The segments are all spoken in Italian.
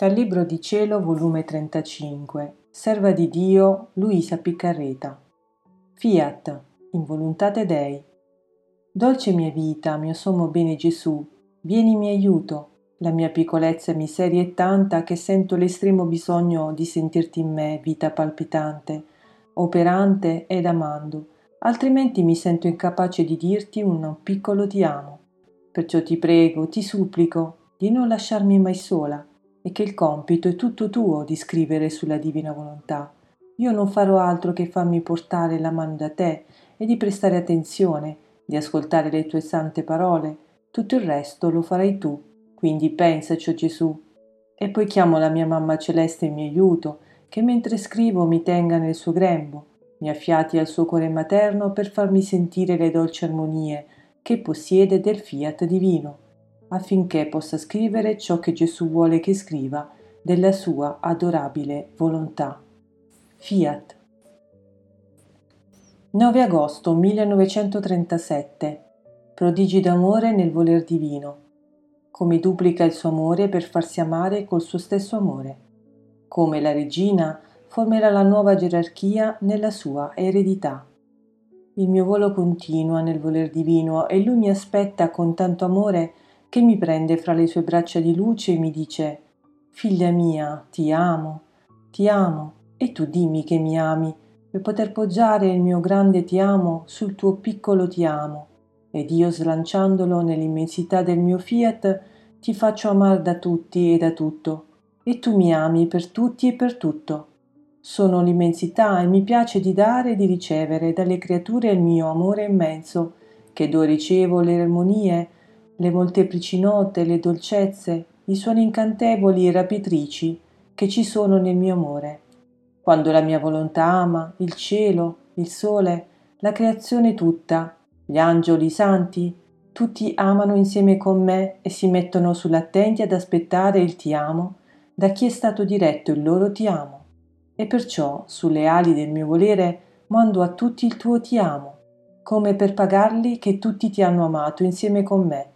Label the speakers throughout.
Speaker 1: Dal Libro di Cielo, volume 35, Serva di Dio, Luisa Piccarreta. Fiat, in voluntate Dei. Dolce mia vita, mio sommo bene Gesù, vieni mi aiuto. La mia piccolezza e miseria è tanta che sento l'estremo bisogno di sentirti in me, vita palpitante, operante ed amando, altrimenti mi sento incapace di dirti un piccolo ti amo. Perciò ti prego, ti supplico, di non lasciarmi mai sola e che il compito è tutto tuo di scrivere sulla divina volontà. Io non farò altro che farmi portare la mano da te e di prestare attenzione, di ascoltare le tue sante parole. Tutto il resto lo farai tu. Quindi pensaci, o Gesù. E poi chiamo la mia mamma celeste in mio aiuto, che mentre scrivo mi tenga nel suo grembo, mi affiati al suo cuore materno per farmi sentire le dolci armonie che possiede del fiat divino affinché possa scrivere ciò che Gesù vuole che scriva della sua adorabile volontà. Fiat 9 agosto 1937 Prodigi d'amore nel voler divino. Come duplica il suo amore per farsi amare col suo stesso amore. Come la regina formerà la nuova gerarchia nella sua eredità. Il mio volo continua nel voler divino e lui mi aspetta con tanto amore che mi prende fra le sue braccia di luce e mi dice Figlia mia, ti amo, ti amo, e tu dimmi che mi ami, per poter poggiare il mio grande ti amo sul tuo piccolo ti amo, ed io slanciandolo nell'immensità del mio fiat ti faccio amar da tutti e da tutto, e tu mi ami per tutti e per tutto. Sono l'immensità e mi piace di dare e di ricevere dalle creature il mio amore immenso, che do ricevo le armonie, le molteplici note, le dolcezze, i suoni incantevoli e rapitrici che ci sono nel mio amore. Quando la mia volontà ama il cielo, il sole, la creazione tutta, gli angeli i santi, tutti amano insieme con me e si mettono sull'attenti ad aspettare il ti amo da chi è stato diretto il loro ti amo. E perciò, sulle ali del mio volere, mando a tutti il tuo ti amo, come per pagarli che tutti ti hanno amato insieme con me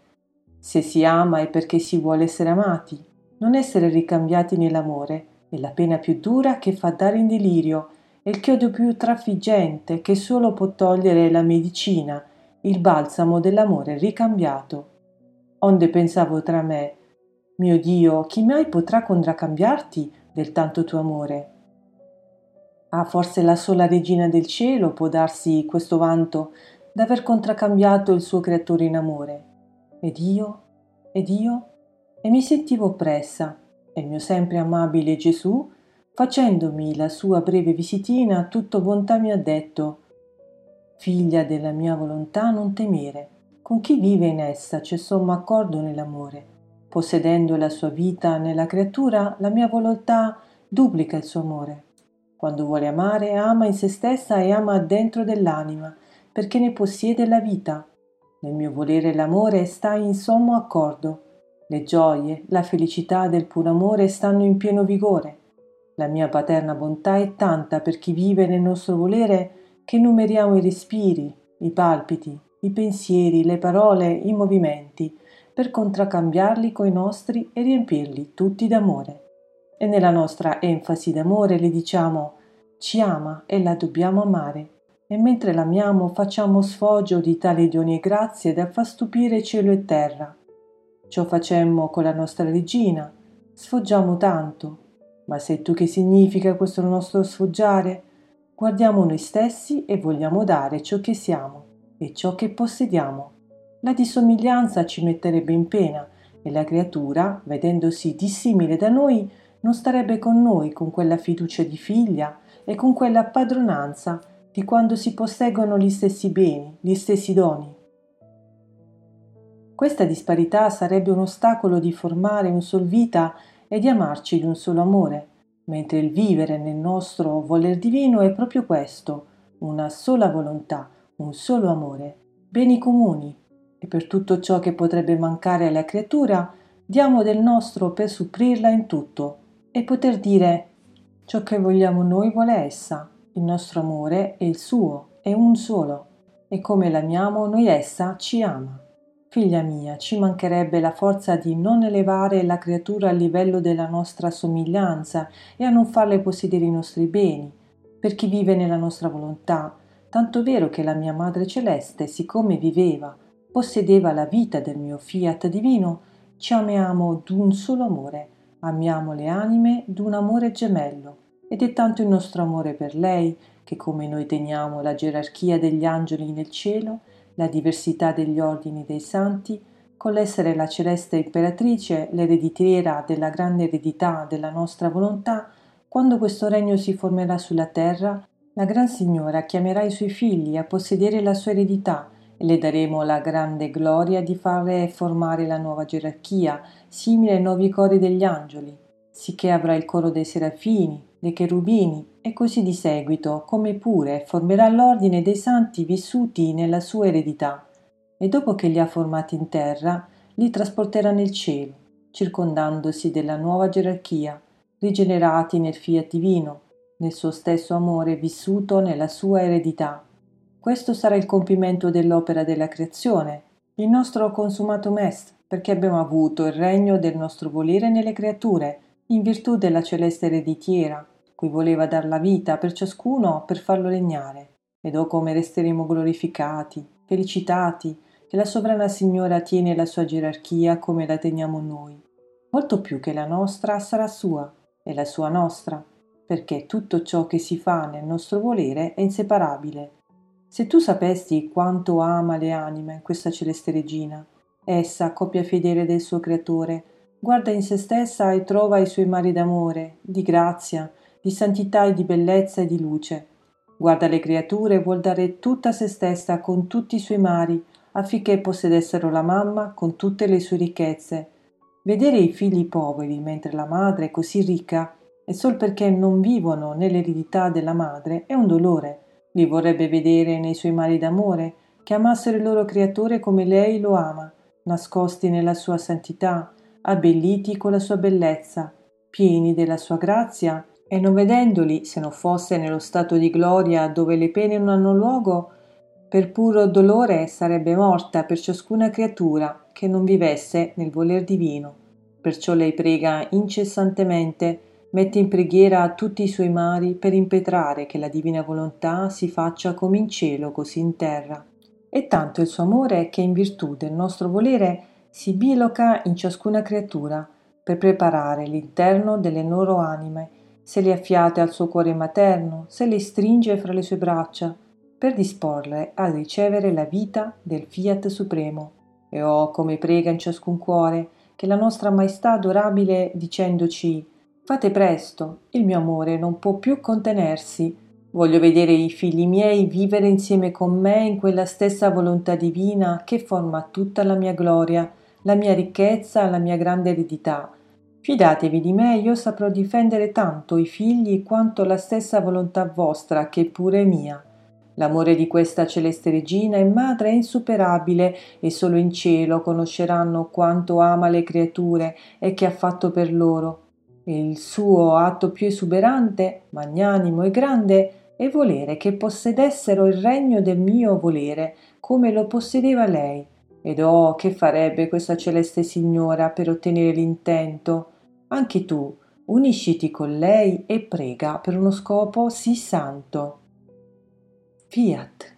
Speaker 1: se si ama è perché si vuole essere amati. Non essere ricambiati nell'amore è la pena più dura che fa dare in delirio, è il chiodo più trafiggente che solo può togliere la medicina, il balsamo dell'amore ricambiato. Onde pensavo tra me, mio Dio, chi mai potrà contraccambiarti del tanto tuo amore? Ah, forse la sola regina del cielo può darsi questo vanto d'aver contraccambiato il suo creatore in amore ed io, ed io, e mi sentivo oppressa, e il mio sempre amabile Gesù, facendomi la sua breve visitina, tutto bontà mi ha detto, Figlia della mia volontà, non temere, con chi vive in essa c'è sommo accordo nell'amore. Possedendo la sua vita nella creatura, la mia volontà duplica il suo amore. Quando vuole amare, ama in se stessa e ama dentro dell'anima, perché ne possiede la vita nel mio volere l'amore sta in sommo accordo. Le gioie, la felicità del puro amore stanno in pieno vigore. La mia paterna bontà è tanta per chi vive nel nostro volere che numeriamo i respiri, i palpiti, i pensieri, le parole, i movimenti, per contraccambiarli coi nostri e riempirli tutti d'amore. E nella nostra enfasi d'amore le diciamo ci ama e la dobbiamo amare e mentre l'amiamo facciamo sfoggio di tali doni e grazie da far stupire cielo e terra. Ciò facemmo con la nostra regina, sfoggiamo tanto, ma sai tu che significa questo nostro sfoggiare? Guardiamo noi stessi e vogliamo dare ciò che siamo e ciò che possediamo. La dissomiglianza ci metterebbe in pena e la creatura, vedendosi dissimile da noi, non starebbe con noi con quella fiducia di figlia e con quella padronanza di quando si posseggono gli stessi beni, gli stessi doni. Questa disparità sarebbe un ostacolo di formare un sol vita e di amarci di un solo amore, mentre il vivere nel nostro voler divino è proprio questo, una sola volontà, un solo amore, beni comuni, e per tutto ciò che potrebbe mancare alla creatura, diamo del nostro per supprirla in tutto e poter dire ciò che vogliamo noi vuole essa, il nostro amore è il suo, è un solo, e come l'amiamo noi essa ci ama. Figlia mia, ci mancherebbe la forza di non elevare la creatura al livello della nostra somiglianza e a non farle possedere i nostri beni, per chi vive nella nostra volontà, tanto vero che la mia Madre Celeste, siccome viveva, possedeva la vita del mio fiat divino, ci amiamo d'un solo amore, amiamo le anime d'un amore gemello, ed è tanto il nostro amore per lei che come noi teniamo la gerarchia degli angeli nel cielo, la diversità degli ordini dei santi, con l'essere la celeste imperatrice, l'ereditiera della grande eredità della nostra volontà, quando questo regno si formerà sulla terra, la Gran Signora chiamerà i suoi figli a possedere la sua eredità e le daremo la grande gloria di fare formare la nuova gerarchia, simile ai nuovi cori degli angeli, sicché avrà il coro dei serafini, dei cherubini e così di seguito, come pure formerà l'ordine dei santi vissuti nella sua eredità, e dopo che li ha formati in terra, li trasporterà nel cielo, circondandosi della nuova gerarchia, rigenerati nel fiat divino, nel suo stesso amore vissuto nella sua eredità. Questo sarà il compimento dell'opera della creazione, il nostro consumato est, perché abbiamo avuto il regno del nostro volere nelle creature, in virtù della celeste ereditiera, cui voleva dar la vita per ciascuno per farlo regnare. Ed o come resteremo glorificati, felicitati, che la sovrana Signora tiene la sua gerarchia come la teniamo noi. Molto più che la nostra sarà sua e la sua nostra, perché tutto ciò che si fa nel nostro volere è inseparabile se tu sapessi quanto ama le anime questa celeste regina, essa, coppia fedele del suo creatore, guarda in se stessa e trova i suoi mari d'amore, di grazia, di santità e di bellezza e di luce. Guarda le creature e vuol dare tutta se stessa con tutti i suoi mari, affinché possedessero la mamma con tutte le sue ricchezze. Vedere i figli poveri mentre la madre è così ricca, e sol perché non vivono nell'eredità della madre, è un dolore li vorrebbe vedere nei suoi mari d'amore, che amassero il loro creatore come lei lo ama, nascosti nella sua santità, abbelliti con la sua bellezza, pieni della sua grazia, e non vedendoli, se non fosse nello stato di gloria dove le pene non hanno luogo, per puro dolore sarebbe morta per ciascuna creatura che non vivesse nel voler divino. Perciò lei prega incessantemente mette in preghiera tutti i suoi mari per impetrare che la divina volontà si faccia come in cielo così in terra. E tanto il suo amore che in virtù del nostro volere si biloca in ciascuna creatura per preparare l'interno delle loro anime, se le affiate al suo cuore materno, se le stringe fra le sue braccia, per disporle a ricevere la vita del fiat supremo. E oh, come prega in ciascun cuore, che la nostra maestà adorabile dicendoci Fate presto, il mio amore non può più contenersi. Voglio vedere i figli miei vivere insieme con me in quella stessa volontà divina che forma tutta la mia gloria, la mia ricchezza, la mia grande eredità. Fidatevi di me, io saprò difendere tanto i figli quanto la stessa volontà vostra, che pure è mia. L'amore di questa celeste regina e madre è insuperabile e solo in cielo conosceranno quanto ama le creature e che ha fatto per loro il suo atto più esuberante, magnanimo e grande è volere che possedessero il regno del mio volere, come lo possedeva lei. Ed oh, che farebbe questa celeste signora per ottenere l'intento? Anche tu, unisciti con lei e prega per uno scopo sì santo. Fiat.